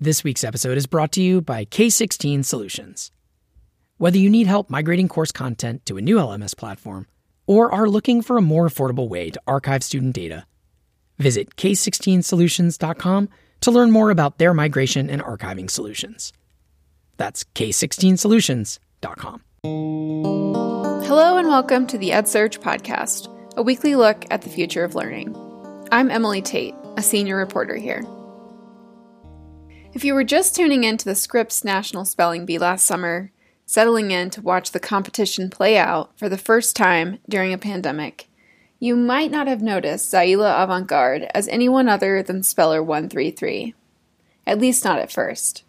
This week's episode is brought to you by K16 Solutions. Whether you need help migrating course content to a new LMS platform or are looking for a more affordable way to archive student data, visit k16solutions.com to learn more about their migration and archiving solutions. That's k16solutions.com. Hello and welcome to the EdSurge podcast, a weekly look at the future of learning. I'm Emily Tate, a senior reporter here. If you were just tuning in to the Scripps National Spelling Bee last summer, settling in to watch the competition play out for the first time during a pandemic, you might not have noticed Zaila Avant-Garde as anyone other than Speller 133. At least not at first.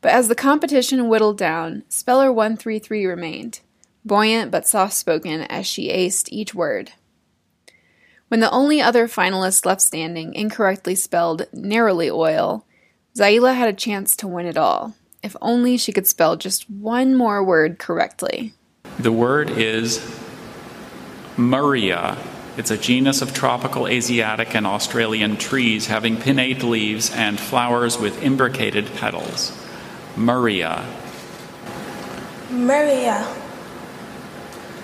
But as the competition whittled down, Speller 133 remained, buoyant but soft spoken as she aced each word. When the only other finalist left standing incorrectly spelled neroli oil, Zaila had a chance to win it all, if only she could spell just one more word correctly. The word is Murraya. It's a genus of tropical Asiatic and Australian trees having pinnate leaves and flowers with imbricated petals. Murraya. Murraya.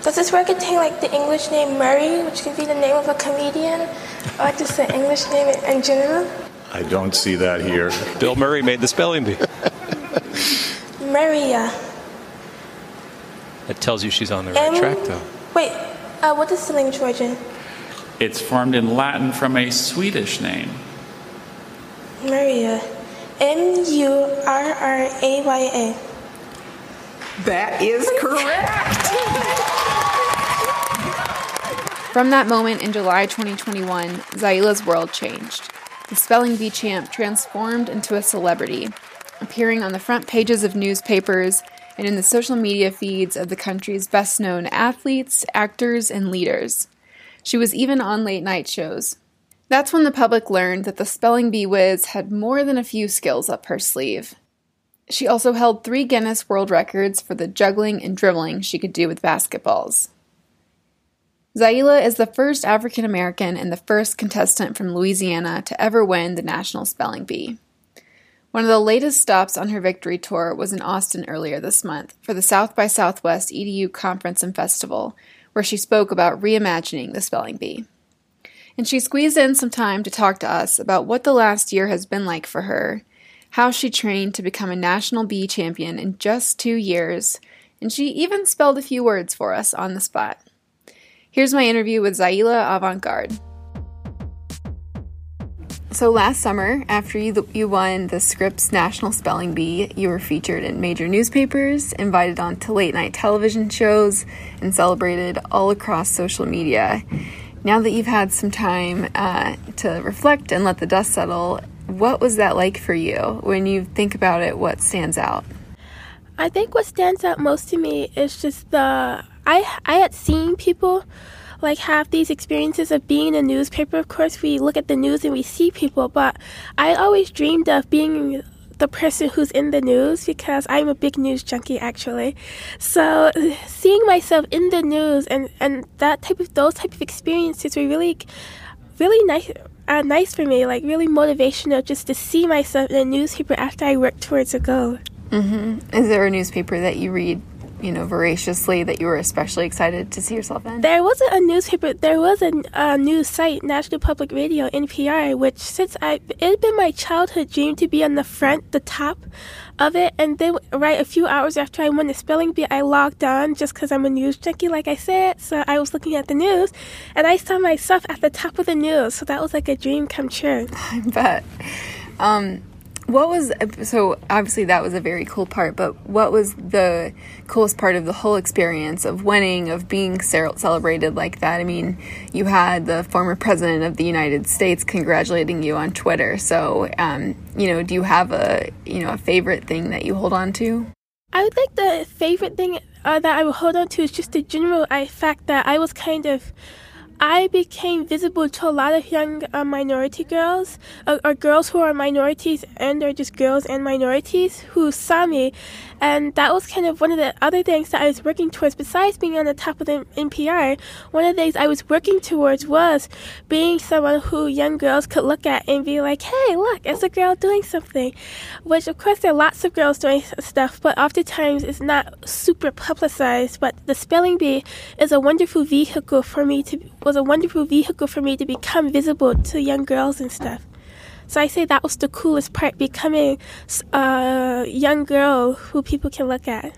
Does this word contain like the English name Murray, which could be the name of a comedian, or just the English name in general? I don't see that here. Bill Murray made the spelling bee. Murraya. That tells you she's on the right M- track, though. Wait, uh, what is the language origin? It's formed in Latin from a Swedish name. Murraya. M U R R A Y A. That is correct. From that moment in July 2021, Zaila's world changed. The spelling bee champ transformed into a celebrity, appearing on the front pages of newspapers and in the social media feeds of the country's best known athletes, actors, and leaders. She was even on late night shows. That's when the public learned that the spelling bee whiz had more than a few skills up her sleeve. She also held three Guinness World Records for the juggling and dribbling she could do with basketballs. Zaila is the first African American and the first contestant from Louisiana to ever win the National Spelling Bee. One of the latest stops on her victory tour was in Austin earlier this month for the South by Southwest EDU Conference and Festival, where she spoke about reimagining the spelling bee. And she squeezed in some time to talk to us about what the last year has been like for her, how she trained to become a national bee champion in just two years, and she even spelled a few words for us on the spot. Here's my interview with Zaila Avant-Garde. So last summer, after you, you won the Scripps National Spelling Bee, you were featured in major newspapers, invited on to late night television shows, and celebrated all across social media. Now that you've had some time uh, to reflect and let the dust settle, what was that like for you? When you think about it, what stands out? I think what stands out most to me is just the I I had seen people like have these experiences of being in a newspaper. Of course, we look at the news and we see people, but I always dreamed of being the person who's in the news because I'm a big news junkie actually. So seeing myself in the news and and that type of those type of experiences were really really nice uh, nice for me, like really motivational just to see myself in a newspaper after I worked towards a goal. Mm-hmm. Is there a newspaper that you read, you know, voraciously that you were especially excited to see yourself in? There wasn't a newspaper. There was a, a news site, National Public Radio (NPR), which since I it had been my childhood dream to be on the front, the top of it. And then, right a few hours after I won the spelling bee, I logged on just because I'm a news junkie, like I said. So I was looking at the news, and I saw myself at the top of the news. So that was like a dream come true. I bet. Um, what was so obviously that was a very cool part but what was the coolest part of the whole experience of winning of being celebrated like that? I mean you had the former president of the united states congratulating you on twitter so um, you know do you have a you know a favorite thing that you hold on to? I would like the favorite thing uh, that i would hold on to is just the general fact that i was kind of I became visible to a lot of young uh, minority girls, uh, or girls who are minorities and are just girls and minorities who saw me. And that was kind of one of the other things that I was working towards. Besides being on the top of the NPR, one of the things I was working towards was being someone who young girls could look at and be like, hey, look, it's a girl doing something. Which, of course, there are lots of girls doing stuff, but oftentimes it's not super publicized. But the spelling bee is a wonderful vehicle for me to was a wonderful vehicle for me to become visible to young girls and stuff. So I say that was the coolest part, becoming a uh, young girl who people can look at.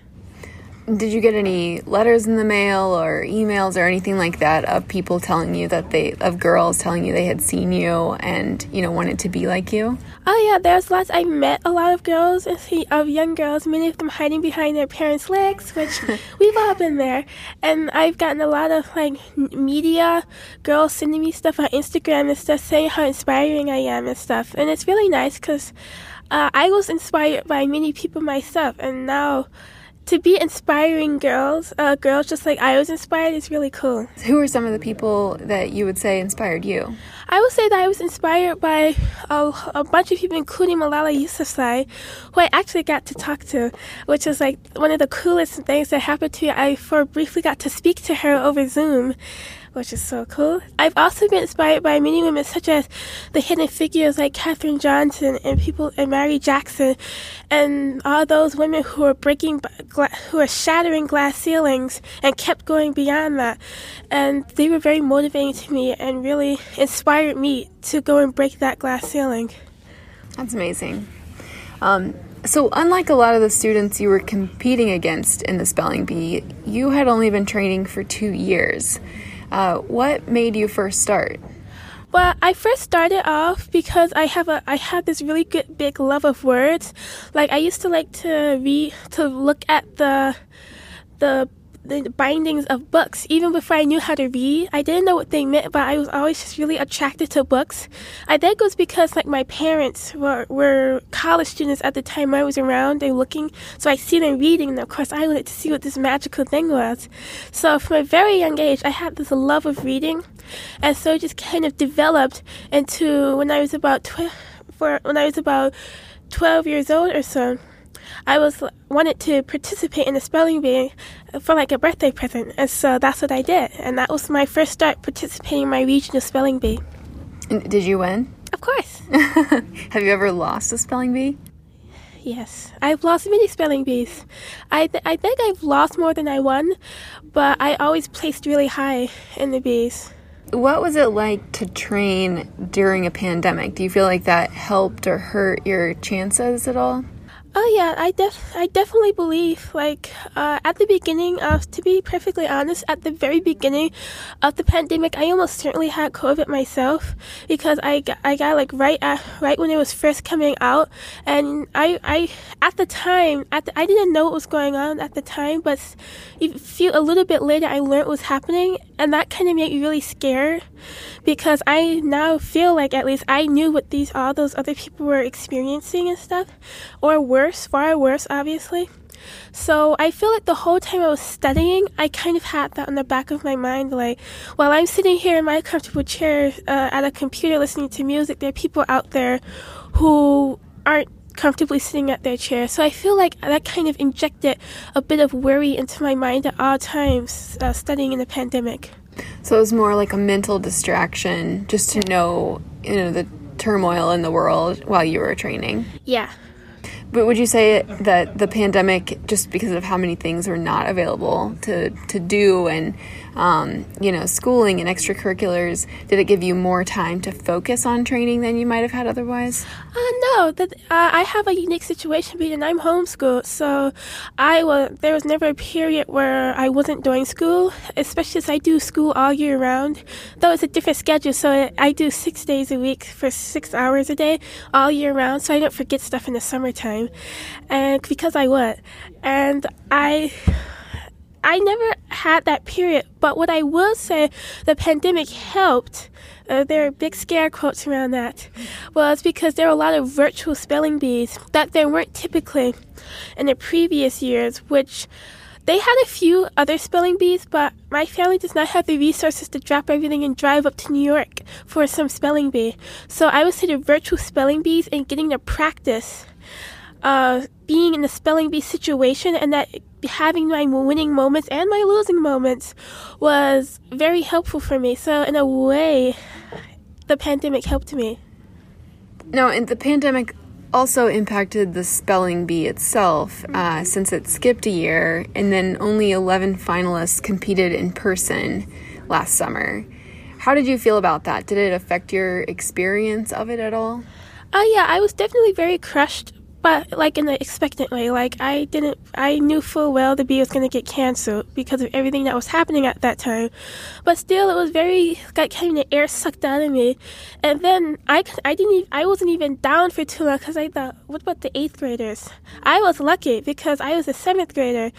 Did you get any letters in the mail or emails or anything like that of people telling you that they, of girls telling you they had seen you and, you know, wanted to be like you? Oh, yeah, there's lots. I met a lot of girls, and see of young girls, many of them hiding behind their parents' legs, which we've all been there. And I've gotten a lot of, like, media girls sending me stuff on Instagram and stuff saying how inspiring I am and stuff. And it's really nice because uh, I was inspired by many people myself, and now to be inspiring girls, uh, girls just like I was inspired, is really cool. Who are some of the people that you would say inspired you? I would say that I was inspired by a, a bunch of people, including Malala Yousafzai, who I actually got to talk to, which was like one of the coolest things that happened to me. I for briefly got to speak to her over Zoom which is so cool. I've also been inspired by many women, such as the hidden figures like Katherine Johnson and people and Mary Jackson, and all those women who are breaking, who are shattering glass ceilings and kept going beyond that. And they were very motivating to me and really inspired me to go and break that glass ceiling. That's amazing. Um, so, unlike a lot of the students you were competing against in the spelling bee, you had only been training for two years. Uh, what made you first start? Well, I first started off because I have a I had this really good big love of words. Like I used to like to read to look at the the the bindings of books. Even before I knew how to read, I didn't know what they meant, but I was always just really attracted to books. I think it was because like my parents were, were college students at the time I was around and looking, so I see them reading, and of course I wanted to see what this magical thing was. So from a very young age, I had this love of reading, and so it just kind of developed into when I was about tw- for when I was about twelve years old or so. I was wanted to participate in a spelling bee for like a birthday present, and so that's what I did, and that was my first start participating in my regional spelling bee. And did you win? Of course. Have you ever lost a spelling bee? Yes, I've lost many spelling bees. I th- I think I've lost more than I won, but I always placed really high in the bees. What was it like to train during a pandemic? Do you feel like that helped or hurt your chances at all? Oh yeah, I def I definitely believe like uh, at the beginning of to be perfectly honest, at the very beginning of the pandemic, I almost certainly had COVID myself because I got, I got like right at, right when it was first coming out, and I I at the time at the, I didn't know what was going on at the time, but a little bit later I learned what was happening, and that kind of made me really scared because I now feel like at least I knew what these all those other people were experiencing and stuff, or worse, far worse, obviously. So I feel like the whole time I was studying, I kind of had that in the back of my mind, like while I'm sitting here in my comfortable chair uh, at a computer listening to music, there are people out there who aren't comfortably sitting at their chair. So I feel like that kind of injected a bit of worry into my mind at all times uh, studying in the pandemic. So it was more like a mental distraction just to know, you know, the turmoil in the world while you were training. Yeah. But would you say that the pandemic, just because of how many things were not available to, to do and um, you know, schooling and extracurriculars, did it give you more time to focus on training than you might have had otherwise? Uh, no, uh, I have a unique situation because I'm homeschooled, so I was there was never a period where I wasn't doing school, especially as I do school all year round. Though it's a different schedule, so I do six days a week for six hours a day all year round, so I don't forget stuff in the summertime, and because I would, and I. I never had that period, but what I will say, the pandemic helped. Uh, there are big scare quotes around that. Well, it's because there were a lot of virtual spelling bees that there weren't typically in the previous years, which they had a few other spelling bees, but my family does not have the resources to drop everything and drive up to New York for some spelling bee. So I would say the virtual spelling bees and getting to practice uh, being in the spelling bee situation and that having my winning moments and my losing moments was very helpful for me. So in a way, the pandemic helped me. No, and the pandemic also impacted the spelling bee itself uh, since it skipped a year and then only 11 finalists competed in person last summer. How did you feel about that? Did it affect your experience of it at all? Oh, uh, yeah, I was definitely very crushed but like in an expectant way. Like I didn't, I knew full well the bee was going to get canceled because of everything that was happening at that time. But still, it was very like having the air sucked out of me. And then I, I didn't, even, I wasn't even down for too long because I thought, what about the eighth graders? I was lucky because I was a seventh grader,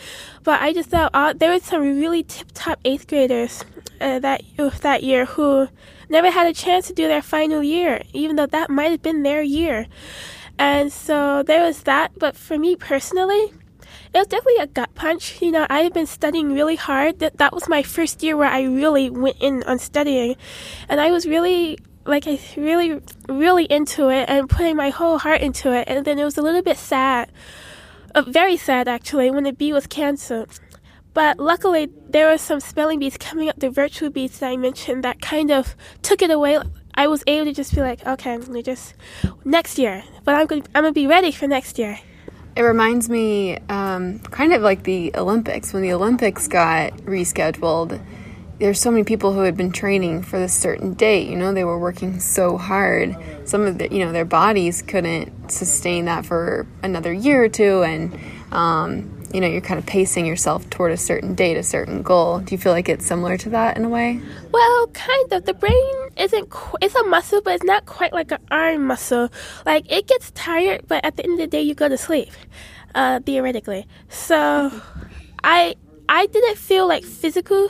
but I just thought uh, there were some really tip top eighth graders uh, that that year who never had a chance to do their final year, even though that might have been their year. And so there was that. But for me personally, it was definitely a gut punch. You know, I had been studying really hard. That that was my first year where I really went in on studying, and I was really like I really really into it and putting my whole heart into it. And then it was a little bit sad, uh, very sad actually, when the bee was canceled. But luckily, there were some spelling bees coming up, the virtual bees that I mentioned, that kind of took it away I was able to just be like, okay, I'm just next year, but I'm gonna I'm gonna be ready for next year. It reminds me um, kind of like the Olympics when the Olympics got rescheduled. There's so many people who had been training for this certain date. You know, they were working so hard. Some of the, you know, their bodies couldn't sustain that for another year or two, and um, you know, you're kind of pacing yourself toward a certain date, a certain goal. Do you feel like it's similar to that in a way? Well, kind of. The brain isn't, qu- it's a muscle, but it's not quite like an arm muscle. Like, it gets tired, but at the end of the day, you go to sleep, uh, theoretically. So, I, I didn't feel like physical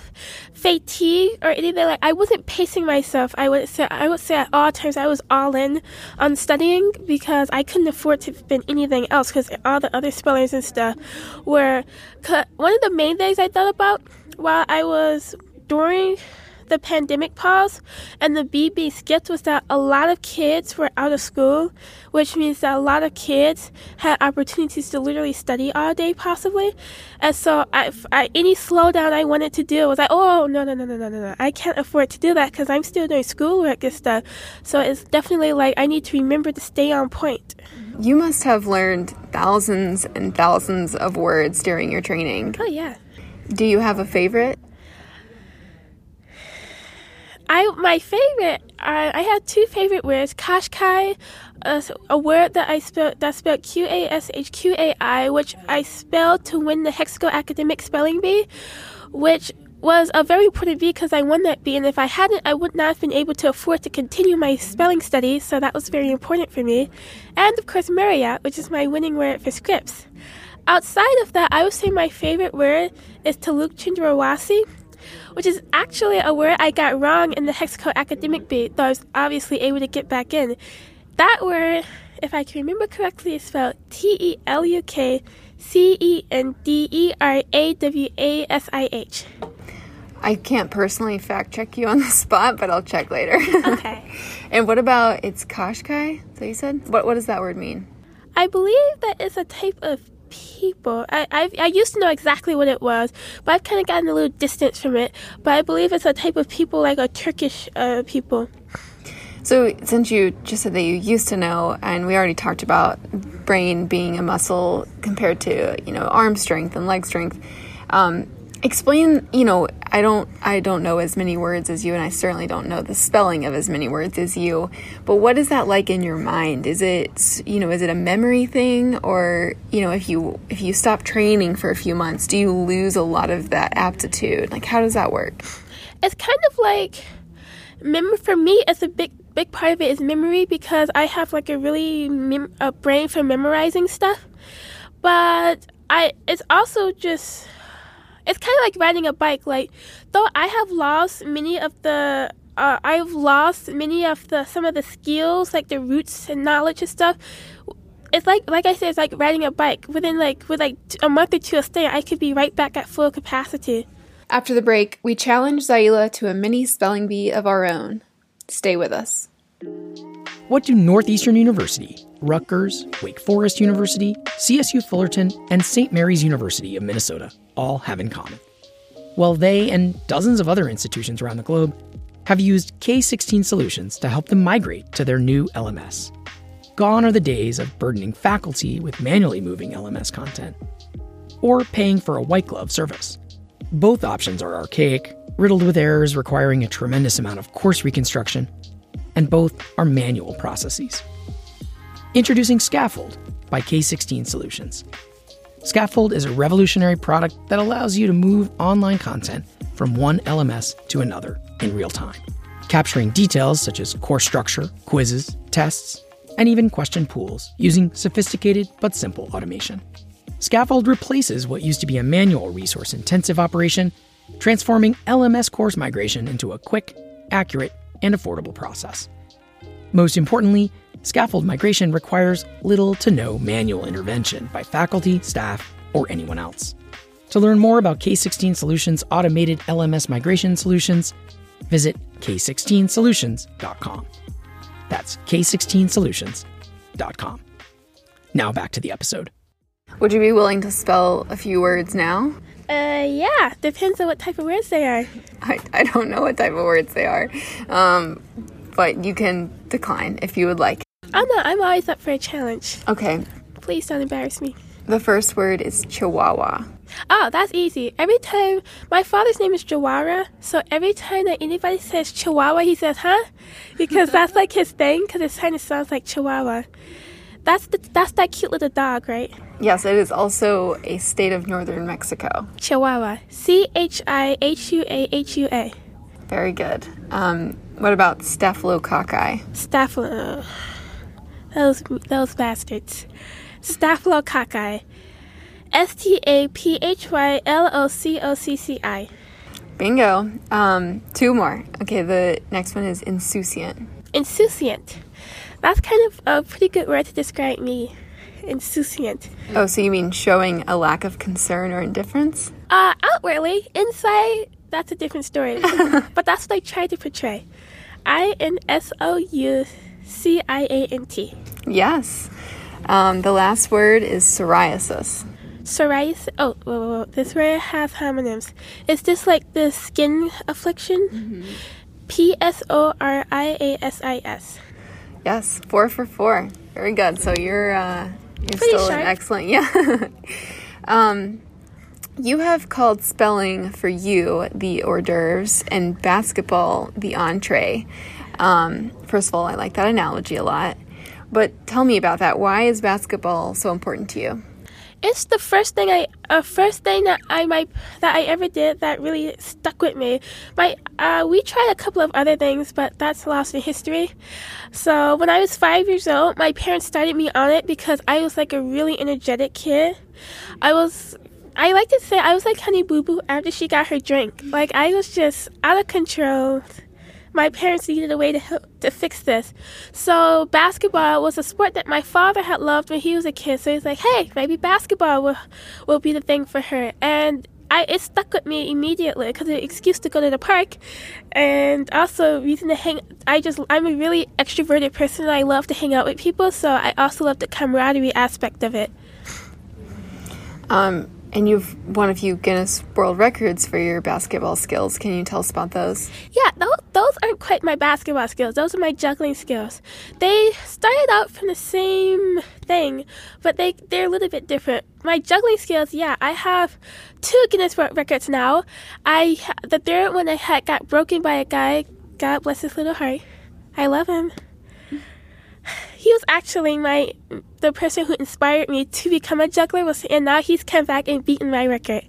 fatigue or anything like I wasn't pacing myself. I would say I would say at all times I was all in on studying because I couldn't afford to spend anything else because all the other spellers and stuff were one of the main things I thought about while I was during the pandemic pause and the BB skipped was that a lot of kids were out of school, which means that a lot of kids had opportunities to literally study all day, possibly. And so, I, I, any slowdown I wanted to do was like, oh, no, no, no, no, no, no, no. I can't afford to do that because I'm still doing schoolwork and stuff. So, it's definitely like I need to remember to stay on point. You must have learned thousands and thousands of words during your training. Oh, yeah. Do you have a favorite? I my favorite. I, I had two favorite words. Qashqai, a word that I spelled that spelled Q A S H Q A I, which I spelled to win the Hexco Academic Spelling Bee, which was a very important bee because I won that bee, and if I hadn't, I would not have been able to afford to continue my spelling studies. So that was very important for me. And of course, Murraya, which is my winning word for Scripps. Outside of that, I would say my favorite word is Teluk Cenderawasih which is actually a word I got wrong in the Hexco academic bee, though I was obviously able to get back in. That word, if I can remember correctly, is spelled T E L U K C E N D E R A W A S I H. I can't personally fact check you on the spot, but I'll check later. Okay. and what about it's Qashqai? So you said what? What does that word mean? I believe that it's a type of people. I, I, I used to know exactly what it was, but I've kind of gotten a little distance from it. But I believe it's a type of people like a Turkish uh, people. So, since you just said that you used to know, and we already talked about brain being a muscle compared to you know arm strength and leg strength, um, explain you know i don't i don't know as many words as you and i certainly don't know the spelling of as many words as you but what is that like in your mind? Is it you know is it a memory thing? Or you know if you if you stop training for a few months do you lose a lot of that aptitude? Like how does that work? It's kind of like memory for me it's a big big part of it is memory because i have like a really mem- a brain for memorizing stuff but i it's also just it's kind of like riding a bike. Like, though I have lost many of the, uh, I've lost many of the some of the skills, like the roots and knowledge and stuff. it's like like I said, it's like riding a bike. Within like with like a month or two of staying, I could be right back at full capacity. After the break, we challenge Zaila to a mini spelling bee of our own. Stay with us. What do Northeastern University, Rutgers, Wake Forest University, CSU Fullerton, and St. Mary's University of Minnesota all have in common? Well, they and dozens of other institutions around the globe have used K16 solutions to help them migrate to their new LMS. Gone are the days of burdening faculty with manually moving LMS content or paying for a white glove service. Both options are archaic, riddled with errors requiring a tremendous amount of course reconstruction, and both are manual processes. Introducing Scaffold by K16 Solutions. Scaffold is a revolutionary product that allows you to move online content from one LMS to another in real time, capturing details such as course structure, quizzes, tests, and even question pools using sophisticated but simple automation. Scaffold replaces what used to be a manual resource intensive operation, transforming LMS course migration into a quick, accurate, and affordable process. Most importantly, scaffold migration requires little to no manual intervention by faculty, staff, or anyone else. To learn more about K16 Solutions' automated LMS migration solutions, visit k16solutions.com. That's k16solutions.com. Now back to the episode. Would you be willing to spell a few words now? Uh, yeah, depends on what type of words they are. I, I don't know what type of words they are, um, but you can decline if you would like. I'm not. I'm always up for a challenge. Okay, Please don't embarrass me. the first word is Chihuahua. Oh, that's easy. Every time my father's name is Jawara, so every time that anybody says Chihuahua, he says, "Huh?" Because that's like his thing. Because it kind of sounds like Chihuahua. That's the that's that cute little dog, right? Yes, it is also a state of northern Mexico. Chihuahua. C H I H U A H U A. Very good. Um, what about Staphylococci? Staphylo. Those those bastards. Staphylococci. S T A P H Y L O C O C C I. Bingo. Um, two more. Okay, the next one is insouciant. Insouciant. That's kind of a pretty good word to describe me. Insouciant. Oh, so you mean showing a lack of concern or indifference? Uh, outwardly, inside, that's a different story. but that's what I try to portray. I N S O U C I A N T. Yes. Um, the last word is psoriasis. Psoriasis. Oh, whoa, whoa, whoa. this word has homonyms. Is this like the skin affliction? P S O R I A S I S. Yes, four for four. Very good. So you're uh, you're Pretty still an excellent. Yeah. um, you have called spelling for you the hors d'oeuvres and basketball the entree. Um, first of all, I like that analogy a lot. But tell me about that. Why is basketball so important to you? It's the first thing I, uh, first thing that I might that I ever did that really stuck with me. My, uh, we tried a couple of other things, but that's lost in history. So when I was five years old, my parents started me on it because I was like a really energetic kid. I was, I like to say I was like Honey Boo Boo after she got her drink. Like I was just out of control. My parents needed a way to help, to fix this. So basketball was a sport that my father had loved when he was a kid. So he's like, "Hey, maybe basketball will will be the thing for her." And I it stuck with me immediately because an excuse to go to the park, and also reason to hang. I just I'm a really extroverted person. I love to hang out with people, so I also love the camaraderie aspect of it. Um, and you've won a few Guinness World Records for your basketball skills. Can you tell us about those? Yeah, those, those aren't quite my basketball skills. Those are my juggling skills. They started out from the same thing, but they they're a little bit different. My juggling skills, yeah, I have two Guinness World Records now. I The third one I had got broken by a guy. God bless his little heart. I love him. He was actually my the person who inspired me to become a juggler was and now he's come back and beaten my record.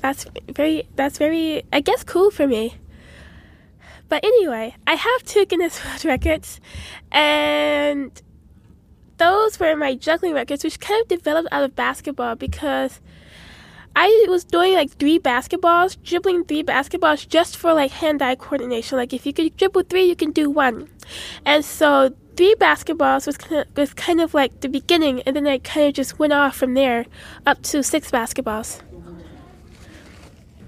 That's very that's very I guess cool for me. But anyway, I have two Guinness World Records, and those were my juggling records, which kind of developed out of basketball because I was doing like three basketballs, dribbling three basketballs just for like hand eye coordination. Like if you could dribble three, you can do one. And so three basketballs was kind of, was kind of like the beginning, and then I kind of just went off from there up to six basketballs.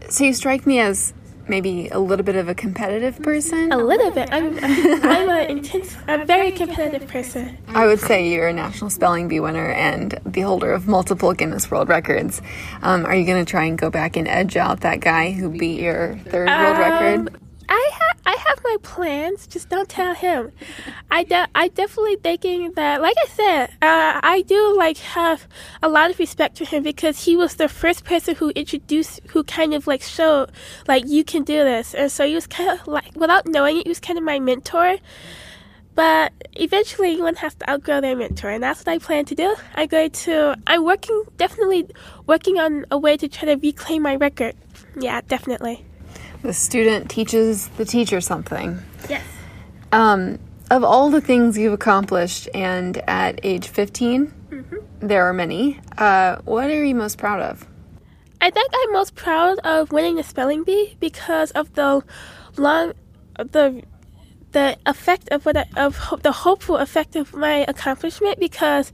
So you strike me as maybe a little bit of a competitive person. A little bit. I'm I'm an intense, a very competitive person. I would say you're a national spelling bee winner and the holder of multiple Guinness World Records. Um, are you going to try and go back and edge out that guy who beat your third world record? Um, I have I have my plans. Just don't tell him. I de- I definitely thinking that, like I said, uh, I do like have a lot of respect for him because he was the first person who introduced, who kind of like showed, like you can do this, and so he was kind of like without knowing it, he was kind of my mentor. But eventually, one has to outgrow their mentor, and that's what I plan to do. I'm going to. I'm working, definitely working on a way to try to reclaim my record. Yeah, definitely. The student teaches the teacher something. Yes. Um, of all the things you've accomplished, and at age 15, there are many, uh, what are you most proud of? I think I'm most proud of winning the spelling bee because of the long, the the effect of what I, of ho- the hopeful effect of my accomplishment. Because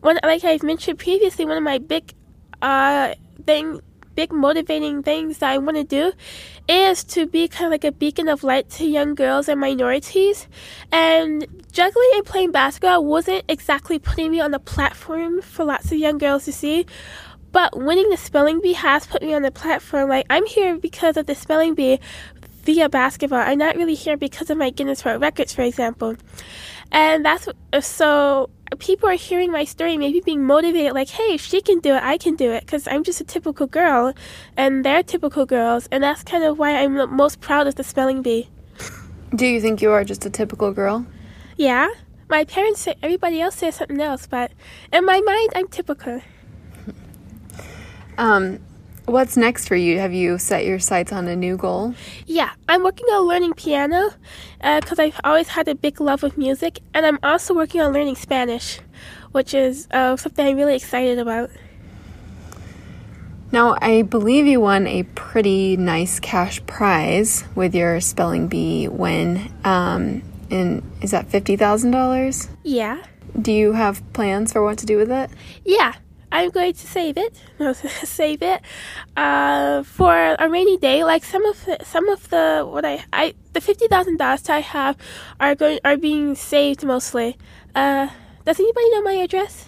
one, like I've mentioned previously, one of my big uh thing, big motivating things that I want to do is to be kind of like a beacon of light to young girls and minorities. And juggling and playing basketball wasn't exactly putting me on the platform for lots of young girls to see. But winning the spelling bee has put me on the platform. Like I'm here because of the spelling bee via basketball. I'm not really here because of my Guinness World Records, for example. And that's so people are hearing my story, maybe being motivated, like, hey, if she can do it, I can do it, because I'm just a typical girl, and they're typical girls, and that's kind of why I'm the most proud of the spelling bee. Do you think you are just a typical girl? Yeah, my parents say everybody else says something else, but in my mind, I'm typical. Um, what's next for you? Have you set your sights on a new goal? Yeah, I'm working on learning piano because I've always had a big love of music, and I'm also working on learning Spanish, which is uh, something I'm really excited about. Now, I believe you won a pretty nice cash prize with your spelling bee win. Um, and is that fifty thousand dollars? Yeah, Do you have plans for what to do with it? yeah, I'm going to save it. No, save it uh, for a rainy day. Like some of the, some of the what I I the fifty thousand dollars I have are going are being saved mostly. Uh, does anybody know my address?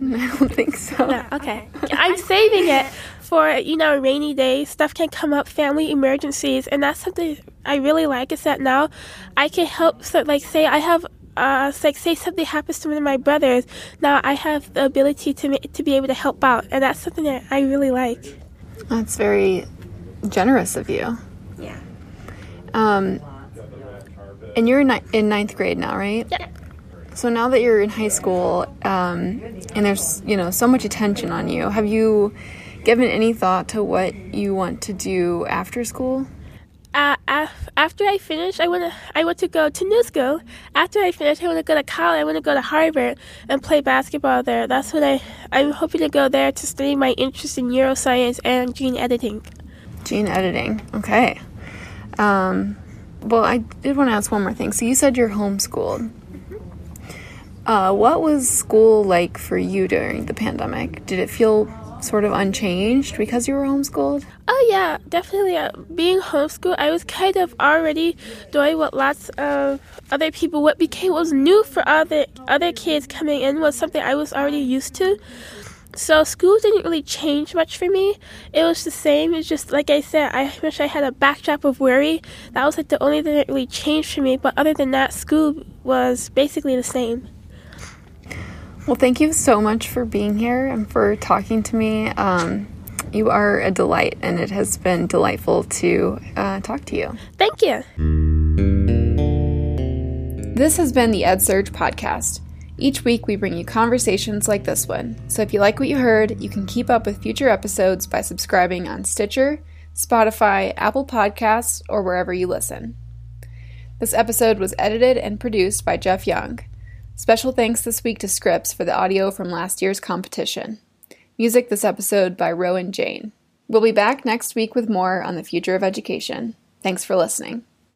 No, I don't think so. No, okay. I'm saving it for, you know, a rainy day. Stuff can come up, family emergencies, and that's something I really like is that now I can help, so, like, say I have, uh, like, say something happens to one of my brothers, now I have the ability to, ma- to be able to help out, and that's something that I really like. That's very generous of you. Yeah. Um, and you're in, ni- in ninth grade now, right? Yeah. So now that you're in high school, um, and there's you know so much attention on you, have you given any thought to what you want to do after school? Uh, af- after I finish, I want to I want to go to New School. After I finish, I want to go to college. I want to go to Harvard and play basketball there. That's what I I'm hoping to go there to study my interest in neuroscience and gene editing. Gene editing. Okay. Um, well, I did want to ask one more thing. So you said you're homeschooled. Uh, what was school like for you during the pandemic? Did it feel sort of unchanged because you were homeschooled? Oh yeah, definitely. Uh, being homeschooled, I was kind of already doing what lots of other people. What became was new for other other kids coming in was something I was already used to. So school didn't really change much for me. It was the same. It's just like I said. I wish I had a backdrop of worry. That was like the only thing that really changed for me. But other than that, school was basically the same. Well, thank you so much for being here and for talking to me. Um, you are a delight, and it has been delightful to uh, talk to you. Thank you. This has been the EdSurge podcast. Each week, we bring you conversations like this one. So if you like what you heard, you can keep up with future episodes by subscribing on Stitcher, Spotify, Apple Podcasts, or wherever you listen. This episode was edited and produced by Jeff Young. Special thanks this week to Scripps for the audio from last year's competition. Music this episode by Rowan Jane. We'll be back next week with more on the future of education. Thanks for listening.